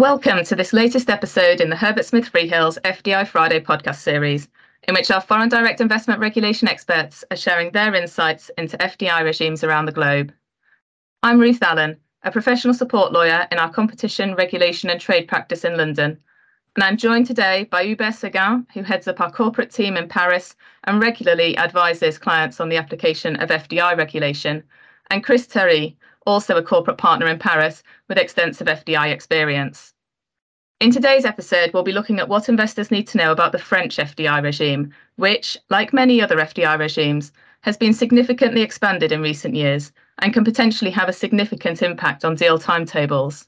Welcome to this latest episode in the Herbert Smith Freehills FDI Friday podcast series, in which our foreign direct investment regulation experts are sharing their insights into FDI regimes around the globe. I'm Ruth Allen, a professional support lawyer in our competition, regulation, and trade practice in London. And I'm joined today by Hubert Segain, who heads up our corporate team in Paris and regularly advises clients on the application of FDI regulation, and Chris Theris, also a corporate partner in Paris with extensive FDI experience. In today's episode, we'll be looking at what investors need to know about the French FDI regime, which, like many other FDI regimes, has been significantly expanded in recent years and can potentially have a significant impact on deal timetables.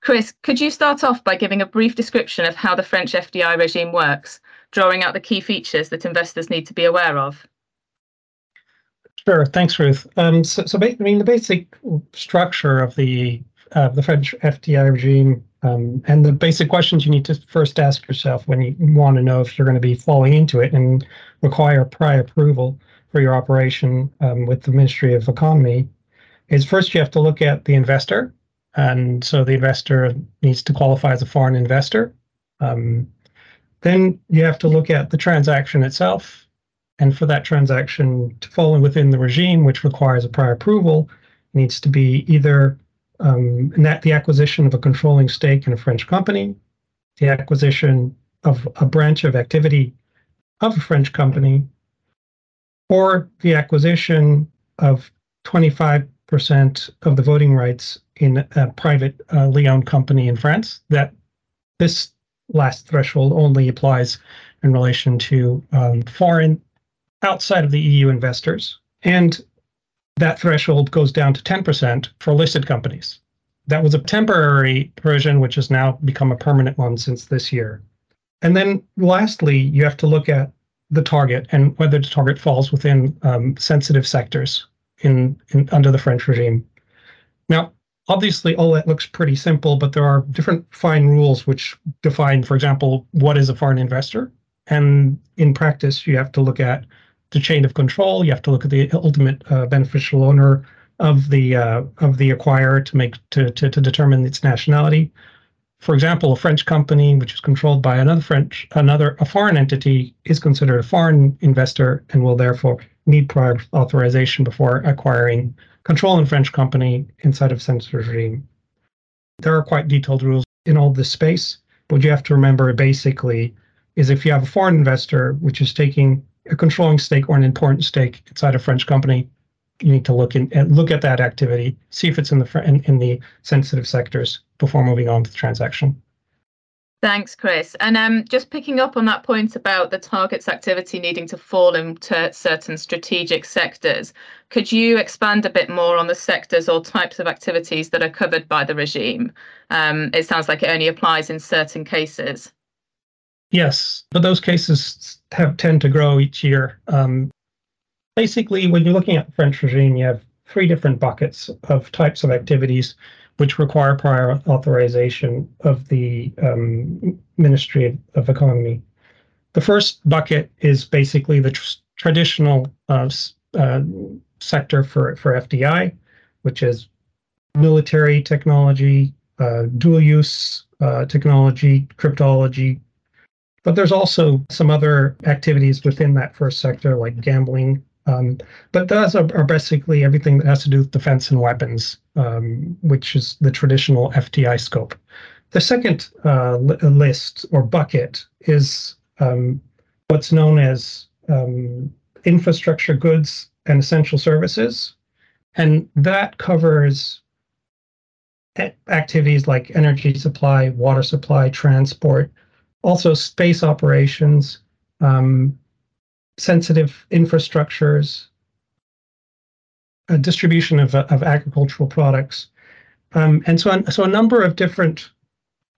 Chris, could you start off by giving a brief description of how the French FDI regime works, drawing out the key features that investors need to be aware of? Sure. Thanks, Ruth. Um, so, so I mean, the basic structure of the uh, the French FDI regime um, and the basic questions you need to first ask yourself when you want to know if you're going to be falling into it and require prior approval for your operation um, with the Ministry of Economy is first you have to look at the investor. And so the investor needs to qualify as a foreign investor. Um, then you have to look at the transaction itself and for that transaction to fall within the regime, which requires a prior approval, needs to be either um, the acquisition of a controlling stake in a French company, the acquisition of a branch of activity of a French company, or the acquisition of 25% of the voting rights in a private uh, owned company in France. That this last threshold only applies in relation to um, foreign outside of the EU investors. And that threshold goes down to 10% for listed companies. That was a temporary provision, which has now become a permanent one since this year. And then lastly, you have to look at the target and whether the target falls within um, sensitive sectors in, in under the French regime. Now, obviously, all that looks pretty simple, but there are different fine rules which define, for example, what is a foreign investor. And in practice, you have to look at the chain of control. You have to look at the ultimate uh, beneficial owner of the uh, of the acquirer to make to, to to determine its nationality. For example, a French company which is controlled by another French another a foreign entity is considered a foreign investor and will therefore need prior authorization before acquiring control in French company inside of sensitive regime. There are quite detailed rules in all this space. What you have to remember basically is if you have a foreign investor which is taking a controlling stake or an important stake inside a French company, you need to look in and look at that activity, see if it's in the in, in the sensitive sectors before moving on to the transaction. Thanks, Chris. And um, just picking up on that point about the target's activity needing to fall into certain strategic sectors, could you expand a bit more on the sectors or types of activities that are covered by the regime? Um, it sounds like it only applies in certain cases. Yes, but those cases have tend to grow each year. Um, basically, when you're looking at French regime, you have three different buckets of types of activities which require prior authorization of the um, Ministry of, of, Economy. The first bucket is basically the tr- traditional uh, uh, sector for, for FDI, which is military technology, uh, dual use uh, technology, cryptology, but there's also some other activities within that first sector, like gambling. Um, but those are, are, basically everything that has to do with defense and weapons, um, which is the traditional FDI scope. The second uh, list or bucket is um, what's known as um, infrastructure goods and essential services. And that covers activities like energy supply, water supply, transport, also space operations, um, sensitive infrastructures, distribution of, of agricultural products, um, and so on. So a number of different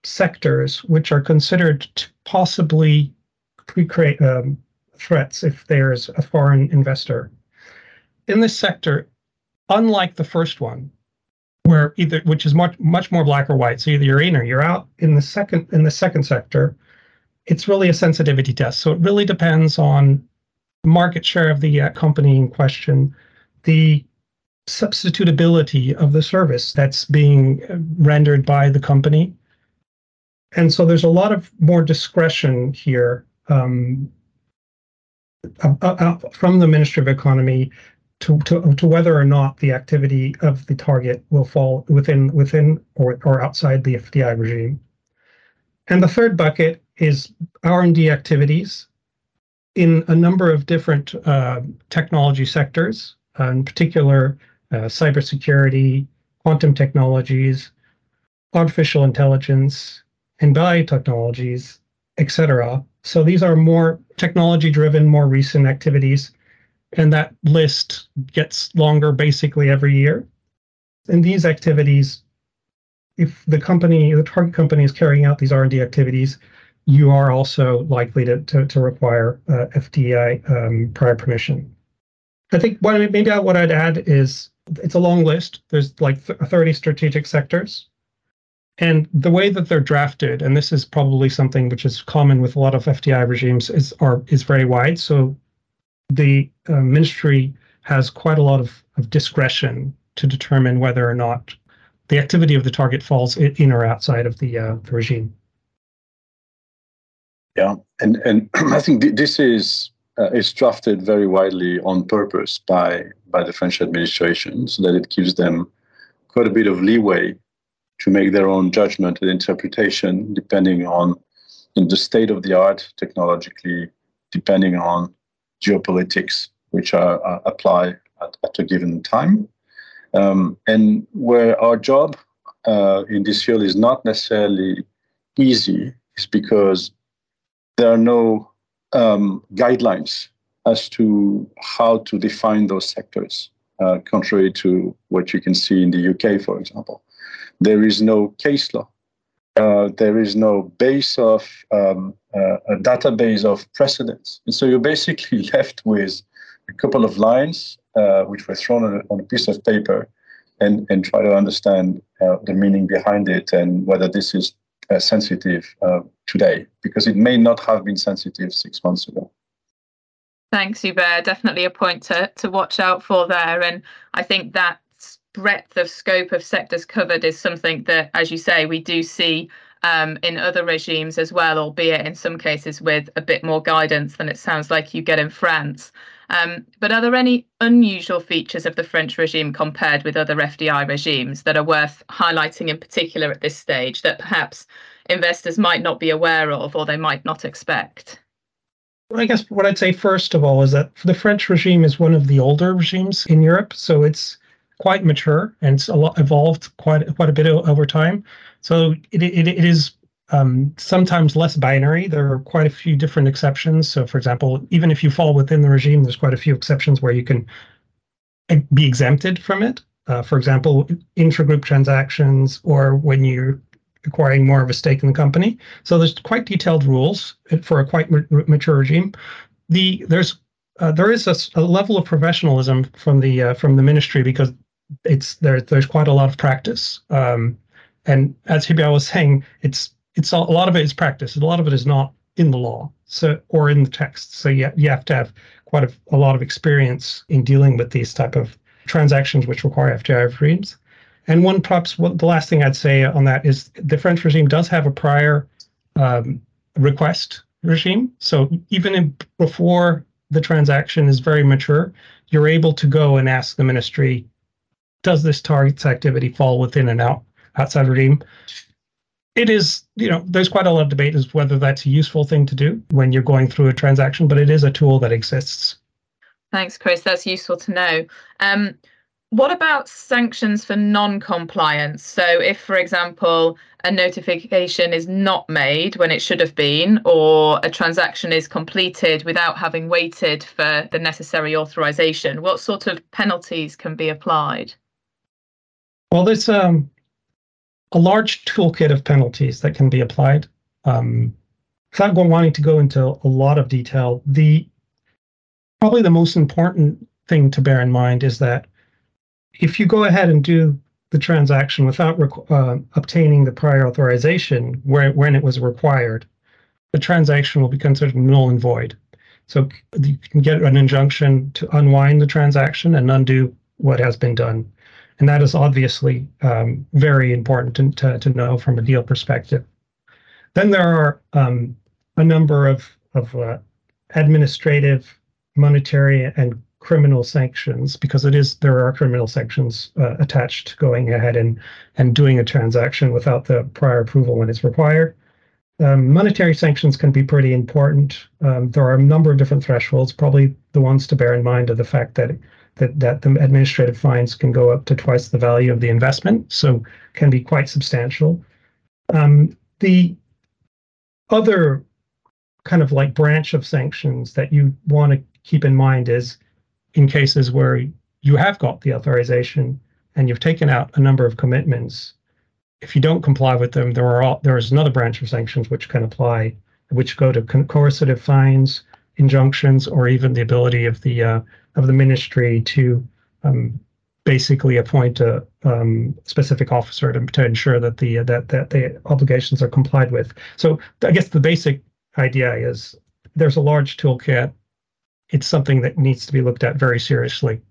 sectors which are considered to possibly create um, threats if there's a foreign investor. In this sector, unlike the first one, where either which is much much more black or white, so either you're in or you're out. In the second in the second sector, it's really a sensitivity test. So it really depends on market share of the uh, company in question, the substitutability of the service that's being uh, rendered by the company, and so there's a lot of more discretion here um, uh, uh, from the Ministry of Economy to, to, to whether or not the activity of the target will fall within within or, or outside the FDI regime. And the third bucket is R&D activities in a number of different uh, technology sectors, uh, in particular uh, cybersecurity, quantum technologies, artificial intelligence, and biotechnologies, etc. So these are more technology-driven, more recent activities and that list gets longer basically every year. In these activities, if the company, the target company is carrying out these R&D activities, you are also likely to, to, to require uh, FDI um, prior permission. I think what, maybe what I'd add is it's a long list. There's like 30 strategic sectors. And the way that they're drafted, and this is probably something which is common with a lot of FDI regimes, is are is very wide. So the uh, ministry has quite a lot of, of discretion to determine whether or not the activity of the target falls in or outside of the, uh, the regime. Yeah, and and I think th- this is uh, is drafted very widely on purpose by by the French administration, so that it gives them quite a bit of leeway to make their own judgment and interpretation, depending on the state of the art technologically, depending on geopolitics, which are, uh, apply at, at, a given time. Um, and where our job uh, in this field is not necessarily easy, is because there are no um, guidelines as to how to define those sectors, uh, contrary to what you can see in the UK, for example. There is no case law uh, there is no base of um, uh, a database of precedents. And so you're basically left with a couple of lines uh, which were thrown on a, on a, piece of paper and, and try to understand uh, the meaning behind it and whether this is uh, sensitive today, because it may not have been sensitive six months ago. Thanks, Hubert. Definitely a point to, to watch out for there. And I think that breadth of scope of sectors covered is something that, as you say, we do see um, in other regimes as well, albeit in some cases with a bit more guidance than it sounds like you get in France. Um, but are there any unusual features of the French regime compared with other FDI regimes that are worth highlighting in particular at this stage that perhaps investors might not be aware of or they might not expect? I guess what I'd say first of all is that the French regime is one of the older regimes in Europe, so it's quite mature and it's a lot evolved quite quite a bit over time. So it it, it is um, sometimes less binary. There are quite a few different exceptions. So, for example, even if you fall within the regime, there's quite a few exceptions where you can be exempted from it. Uh, for example, intragroup transactions or when you're acquiring more of a stake in the company. So there's quite detailed rules for a quite mature regime. The there's uh, there is a, a, level of professionalism from the uh, from the ministry because it's there. There's quite a lot of practice, um, and as Hubert was saying, it's it's a, lot of it is practice. A lot of it is not in the law, so or in the text. So you you have to have quite a, a lot of experience in dealing with these type of transactions which require FDI regimes. And one perhaps what, the last thing I'd say on that is the French regime does have a prior um, request regime. So even in, before the transaction is very mature, you're able to go and ask the ministry does this target's activity fall within an out outside regime? It is, you know, there's quite a lot of debate as whether that's a useful thing to do when you're going through a transaction, but it is a tool that exists. Thanks, Chris. That's useful to know. Um, what about sanctions for non-compliance? So if, for example, a notification is not made when it should have been, or a transaction is completed without having waited for the necessary authorization, what sort of penalties can be applied? Well, this um, a large toolkit of penalties that can be applied. Um, without going wanting to go into a lot of detail, the probably the most important thing to bear in mind is that if you go ahead and do the transaction without uh, obtaining the prior authorization where, when it was required, the transaction will be considered null and void. So you can get an injunction to unwind the transaction and undo what has been done. And that is obviously um, very important to, to, to, know from a deal perspective. Then there are um, a number of of uh, administrative, monetary, and criminal sanctions because it is there are criminal sanctions uh, attached to going ahead and and doing a transaction without the prior approval when it's required. Um, monetary sanctions can be pretty important. Um, there are a number of different thresholds. Probably the ones to bear in mind are the fact that that that the administrative fines can go up to twice the value of the investment, so can be quite substantial. Um, the other kind of like branch of sanctions that you want to keep in mind is in cases where you have got the authorization and you've taken out a number of commitments. If you don't comply with them, there are all, there is another branch of sanctions which can apply, which go to coercive fines, injunctions, or even the ability of the uh, of the ministry to um, basically appoint a um, specific officer to, to ensure that the uh, that that the obligations are complied with. So I guess the basic idea is there's a large toolkit. It's something that needs to be looked at very seriously.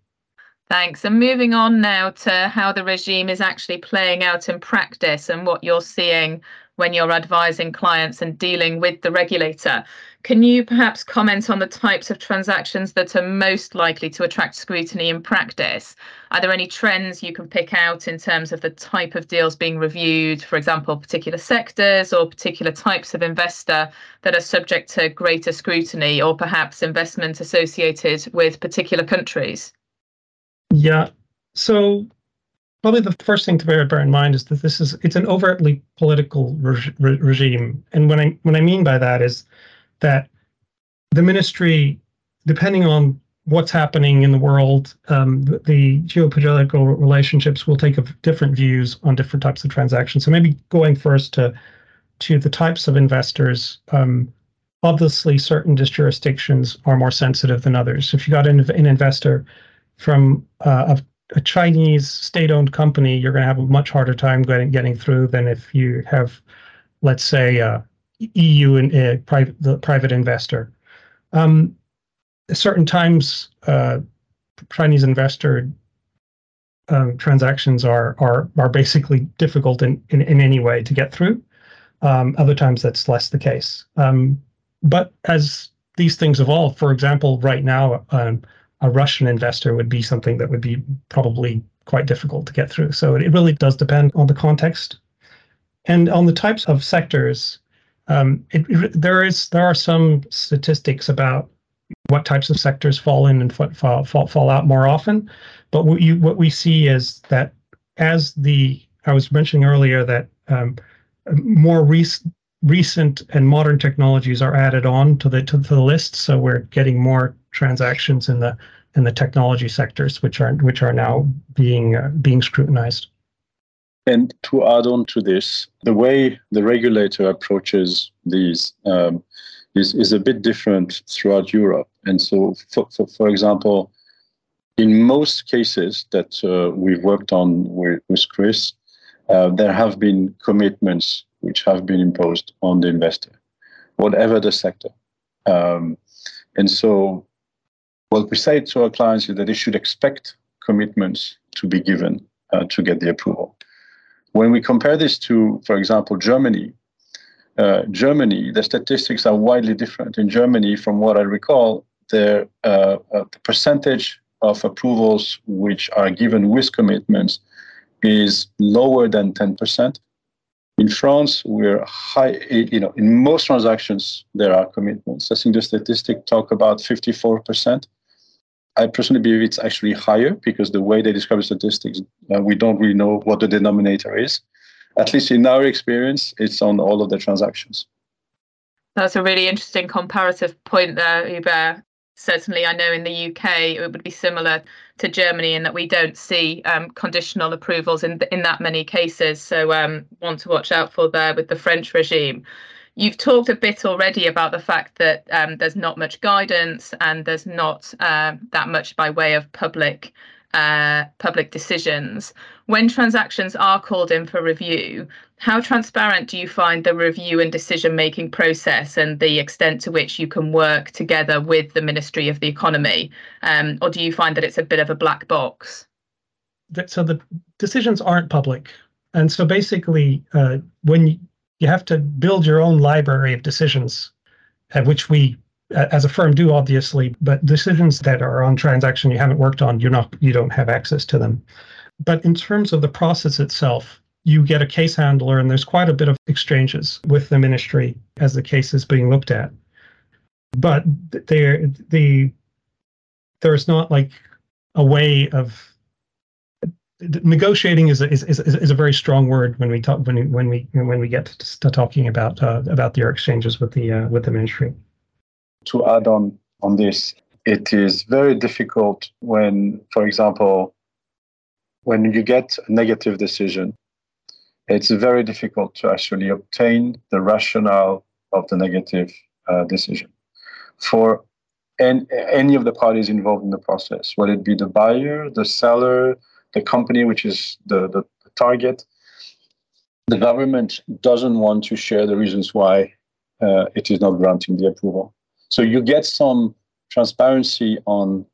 Thanks. And moving on now to how the regime is actually playing out in practice and what you're seeing when you're advising clients and dealing with the regulator. Can you perhaps comment on the types of transactions that are most likely to attract scrutiny in practice? Are there any trends you can pick out in terms of the type of deals being reviewed, for example, particular sectors or particular types of investor that are subject to greater scrutiny, or perhaps investment associated with particular countries? Yeah. So probably the first thing to bear, bear in mind is that this is it's an overtly political re- regime, and when I when I mean by that is that the ministry, depending on what's happening in the world, um, the, the, geopolitical relationships will take different views on different types of transactions. So maybe going first to to the types of investors. Um, obviously, certain jurisdictions are more sensitive than others. If you got an, an investor from uh, a, a, Chinese state-owned company, you're going to have a much harder time getting getting through than if you have, let's say, uh, EU and uh, private the private investor. Um, certain times, uh, Chinese investor um, transactions are are are basically difficult in, in, in any way to get through. Um, other times, that's less the case. Um, but as these things evolve, for example, right now, um, a Russian investor would be something that would be probably quite difficult to get through. So it really does depend on the context and on the types of sectors um, it, it, there is there are some statistics about what types of sectors fall in and fall, fall, fall out more often. But what you what we see is that as the I was mentioning earlier that um, more rec- recent and modern technologies are added on to the to the list, so we're getting more transactions in the in the technology sectors, which are which are now being uh, being scrutinized. And to add on to this, the way the regulator approaches these um, is, is a bit different throughout Europe. And so, for, for, for example, in most cases that uh, we've worked on with, with Chris, uh, there have been commitments which have been imposed on the investor, whatever the sector. Um, and so, what we say to our clients is that they should expect commitments to be given uh, to get the approval. When we compare this to, for example, Germany, uh, Germany, the statistics are widely different. In Germany, from what I recall, the, uh, uh, the percentage of approvals which are given with commitments is lower than 10%. In France, we're high, you know, in most transactions, there are commitments. I think the statistic talk about 54%. I personally believe it's actually higher because the way they describe statistics, uh, we don't really know what the denominator is. At least in our experience, it's on all of the transactions. That's a really interesting comparative point there, Hubert. Certainly, I know in the UK it would be similar to Germany in that we don't see um, conditional approvals in in that many cases. So, um, one to watch out for there with the French regime. You've talked a bit already about the fact that um, there's not much guidance and there's not uh, that much by way of public uh, public decisions. When transactions are called in for review, how transparent do you find the review and decision making process and the extent to which you can work together with the Ministry of the Economy? Um, or do you find that it's a bit of a black box? So the decisions aren't public. And so basically, uh, when you have to build your own library of decisions, which we as a firm do obviously, but decisions that are on transaction you haven't worked on, you're not you don't have access to them. But in terms of the process itself, you get a case handler and there's quite a bit of exchanges with the ministry as the case is being looked at. But there the there's not like a way of negotiating is a, is, is, is a very strong word when we talk when when we when we get to, to talking about uh, about their exchanges with the uh, with the ministry. To add on on this, it is very difficult when, for example, when you get a negative decision, it's very difficult to actually obtain the rationale of the negative uh, decision. For any of the parties involved in the process, whether it be the buyer, the seller, the company, which is the, the, the target. The government doesn't want to share the reasons why uh, it is not granting the approval. So you get some transparency on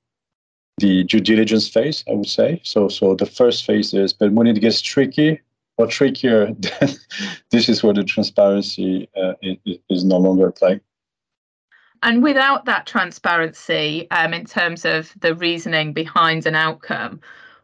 the due diligence phase, I would say. So, so the first phase is, but when it gets tricky or trickier, this is where the transparency uh, is, is no longer playing. And without that transparency, um, in terms of the reasoning behind an outcome,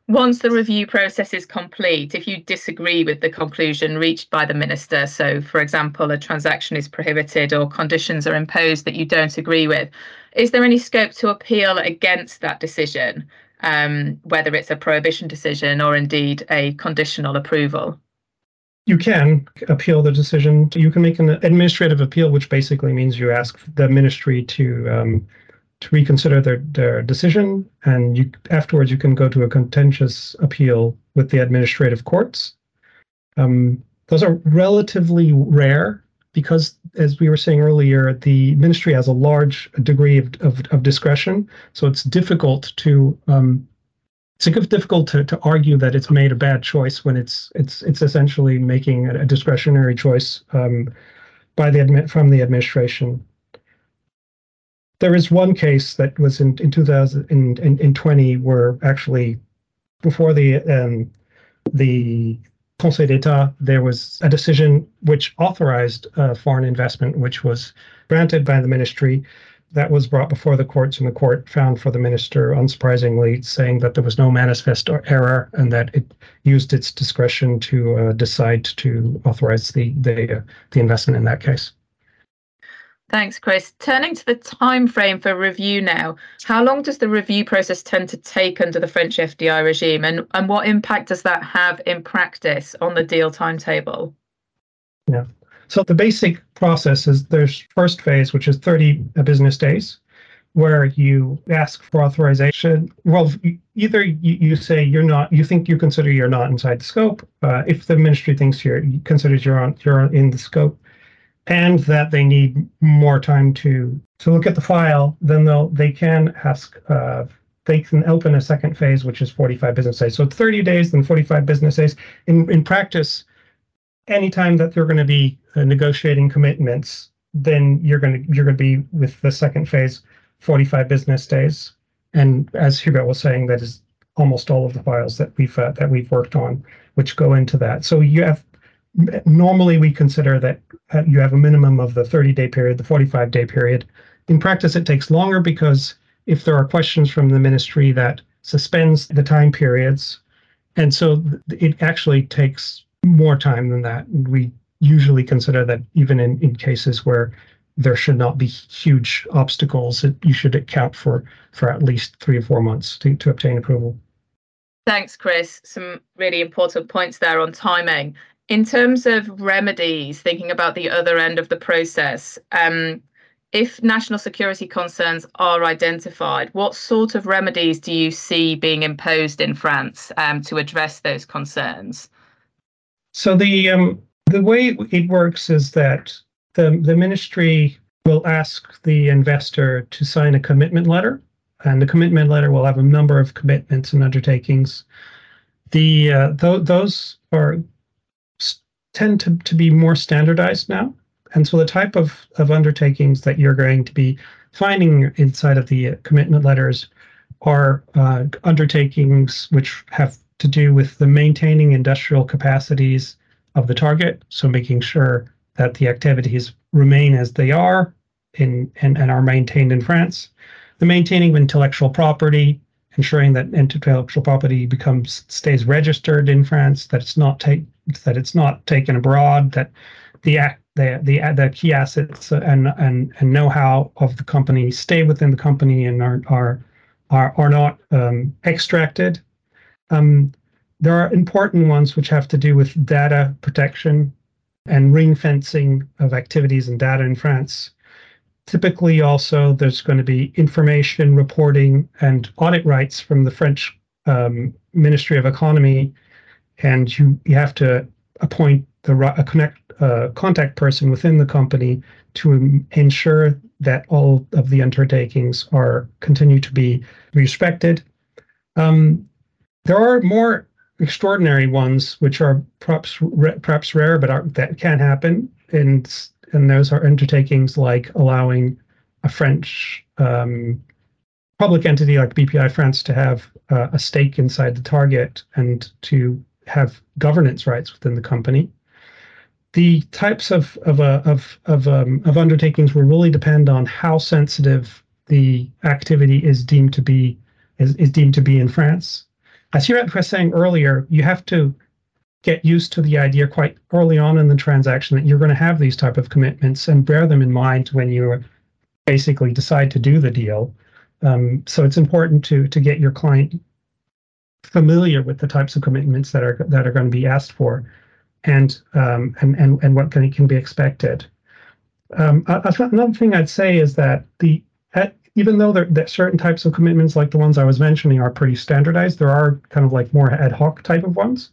once the review process is complete, if you disagree with the conclusion reached by the minister, so for example, a transaction is prohibited or conditions are imposed that you don't agree with, is there any scope to appeal against that decision, um, whether it's a prohibition decision or indeed a conditional approval? You can appeal the decision. You can make an administrative appeal, which basically means you ask the ministry to um, to reconsider their, their decision, and you afterwards you can go to a contentious appeal with the administrative courts. Um, those are relatively rare because, as we were saying earlier, the ministry has a large degree of, of, of discretion, so it's difficult to um, it's difficult to, to argue that it's made a bad choice when it's it's it's essentially making a, discretionary choice um, by the from the administration there is one case that was in in 2020 where actually before the um, the Conseil d'État, there was a decision which authorized uh, foreign investment, which was granted by the ministry. That was brought before the courts, and the court found for the minister, unsurprisingly, saying that there was no manifest error and that it used its discretion to uh, decide to authorize the the, uh, the investment in that case. Thanks, Chris. Turning to the time frame for review now, how long does the review process tend to take under the French FDI regime, and, and what impact does that have in practice on the deal timetable? Yeah. So the basic process is there's first phase, which is 30 business days, where you ask for authorization. Well, either you, you say you're not, you think you consider you're not inside the scope. Uh, if the ministry thinks you're considers you're on, you're in the scope, and that they need more time to to look at the file, then they'll they can ask uh, they can open a second phase, which is 45 business days. So 30 days, then 45 business days. In in practice, anytime that they're going to be uh, negotiating commitments, then you're going to you're going to be with the second phase, 45 business days. And as Hubert was saying, that is almost all of the files that we've uh, that we've worked on, which go into that. So you have normally we consider that you have a minimum of the 30 day period, the 45 day period. In practice, it takes longer because if there are questions from the ministry that suspends the time periods, and so it actually takes more time than that. We usually consider that even in, in cases where there should not be huge obstacles, it, you should account for for at least three or four months to, to obtain approval. Thanks, Chris. Some really important points there on timing. In terms of remedies, thinking about the other end of the process, um, if national security concerns are identified, what sort of remedies do you see being imposed in France um, to address those concerns? So the um, the way it works is that the the ministry will ask the investor to sign a commitment letter, and the commitment letter will have a number of commitments and undertakings. The uh, th- those are tend to, to be more standardized now. And so the type of, of undertakings that you're going to be finding inside of the commitment letters are uh, undertakings which have to do with the maintaining industrial capacities of the target. So making sure that the activities remain as they are in and, and are maintained in France. The maintaining of intellectual property, ensuring that intellectual property becomes stays registered in France, that it's not take that it's not taken abroad, that the the the the key assets and and and know-how of the company stay within the company and are are are, are not um, extracted. Um, there are important ones which have to do with data protection and ring fencing of activities and data in France. Typically, also, there's going to be information reporting and audit rights from the French um, Ministry of Economy, and you, you have to appoint the a connect uh, contact person within the company to ensure that all of the undertakings are continue to be respected. Um, there are more extraordinary ones, which are perhaps perhaps rare, but are, that can happen. And and those are undertakings like allowing a French um, public entity like BPI France to have uh, a stake inside the target and to have governance rights within the company. The types of of uh, of of, um, of undertakings will really depend on how sensitive the activity is deemed to be is, is deemed to be in France as you were saying earlier, you have to get used to the idea quite early on in the transaction that you're going to have these type of commitments and bear them in mind when you basically decide to do the deal. Um, so it's important to to get your client familiar with the types of commitments that are that are going to be asked for, and um, and and and what can can be expected. Um, another thing I'd say is that the at even though there, that certain types of commitments like the ones I was mentioning are pretty standardized, there are kind of like more ad hoc type of ones.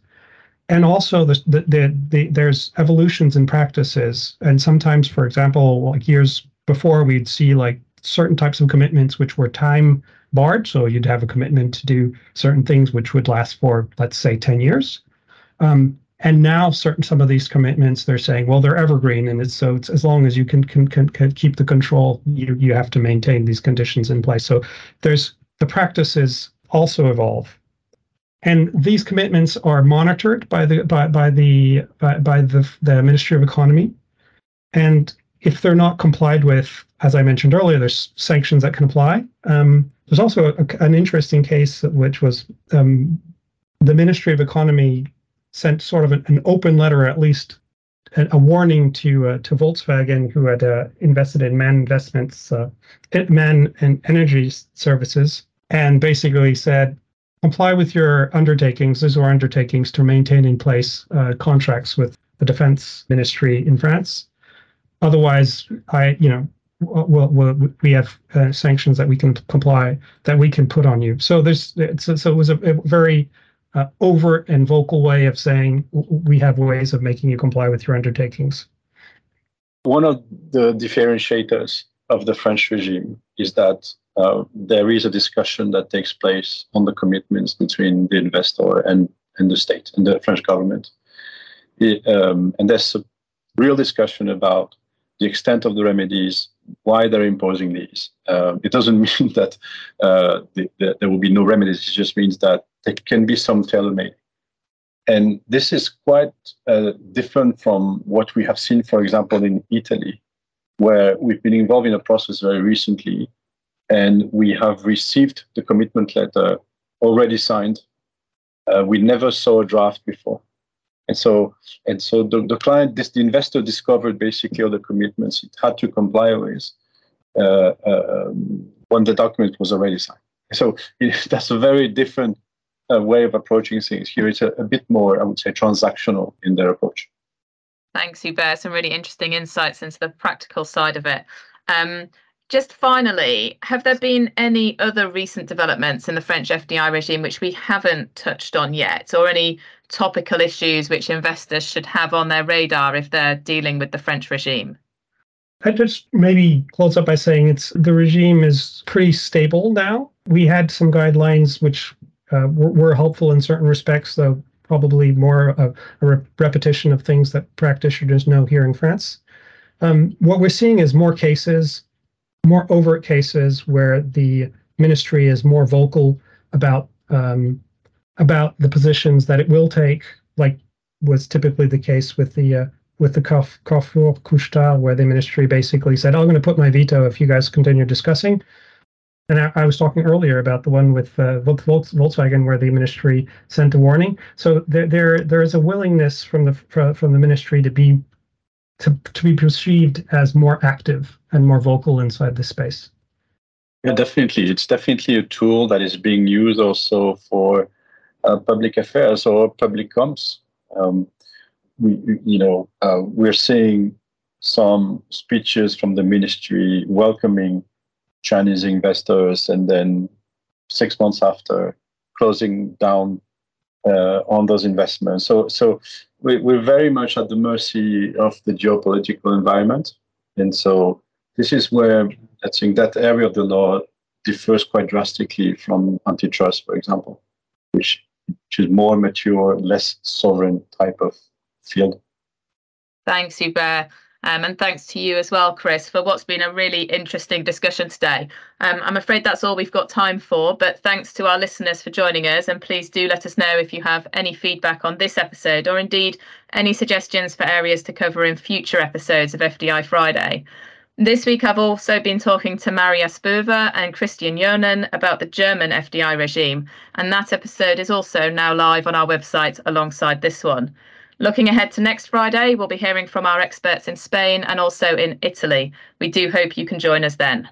And also the, the, the, the there's evolutions in practices. And sometimes, for example, like years before, we'd see like certain types of commitments which were time barred. So you'd have a commitment to do certain things which would last for, let's say, 10 years. Um, and now certain some of these commitments they're saying well they're evergreen and it's so it's as long as you can, can, can, can keep the control you, you have to maintain these conditions in place so there's the practices also evolve and these commitments are monitored by the by, by the by, by the, the ministry of economy. And if they're not complied with as i mentioned earlier there's sanctions that can apply. Um, there's also a, an interesting case which was um, the ministry of economy sent sort of an, an open letter, at least a, a warning to uh, to Volkswagen, who had uh, invested in Man Investments, uh, Man and Energy Services, and basically said, comply with your undertakings. These are undertakings to maintain in place uh, contracts with the defense ministry in France. Otherwise, I, you know, we'll, we'll, we have uh, sanctions that we can comply that we can put on you. So there's so, so it was a, a very uh, overt and vocal way of saying we have ways of making you comply with your undertakings. One of the differentiators of the French regime is that uh, there is a discussion that takes place on the commitments between the investor and, and the state and the French government. It, um, and there's a real discussion about the extent of the remedies, why they're imposing these. Uh, it doesn't mean that uh, the, the, there will be no remedies. It just means that there can be some tailor-made. And this is quite uh, different from what we have seen, for example, in Italy, where we've been involved in a process very recently, and we have received the commitment letter already signed. Uh, we never saw a draft before. And so, and so the, the client, this, the investor discovered basically all the commitments it had to comply with uh, um, when the document was already signed. So it, that's a very different uh, way of approaching things. Here it's a, a bit more, I would say, transactional in their approach. Thanks, Hubert. Some really interesting insights into the practical side of it. Um, just finally, have there been any other recent developments in the French FDI regime which we haven't touched on yet, or any topical issues which investors should have on their radar if they're dealing with the French regime? I just maybe close up by saying it's the regime is pretty stable now. We had some guidelines which uh, were, were, helpful in certain respects, though probably more a, a re- repetition of things that practitioners know here in France. Um, what we're seeing is more cases more overt cases where the ministry is more vocal about um, about the positions that it will take, like was typically the case with the uh, with the Carrefour Couche-Tard, where the ministry basically said, "I'm going to put my veto if you guys continue discussing." And I, I was talking earlier about the one with uh, Volkswagen, where the ministry sent a warning. So there, there, there is a willingness from the from the ministry to be to, to be perceived as more active and more vocal inside this space. Yeah, definitely. It's definitely a tool that is being used also for uh, public affairs or public comms. Um, we, you know, uh, we're seeing some speeches from the ministry welcoming Chinese investors, and then six months after, closing down Uh, on those investments. So, so we, we're very much at the mercy of the geopolitical environment, and so this is where I think that area of the law differs quite drastically from antitrust, for example, which, which is more mature, less sovereign type of field. Thanks, Hubert. Um, and thanks to you as well, Chris, for what's been a really interesting discussion today. Um, I'm afraid that's all we've got time for, but thanks to our listeners for joining us. And please do let us know if you have any feedback on this episode or indeed any suggestions for areas to cover in future episodes of FDI Friday. This week, I've also been talking to Maria Spöver and Christian Johnen about the German FDI regime, and that episode is also now live on our website alongside this one. Looking ahead to next Friday, we'll be hearing from our experts in Spain and also in Italy. We do hope you can join us then.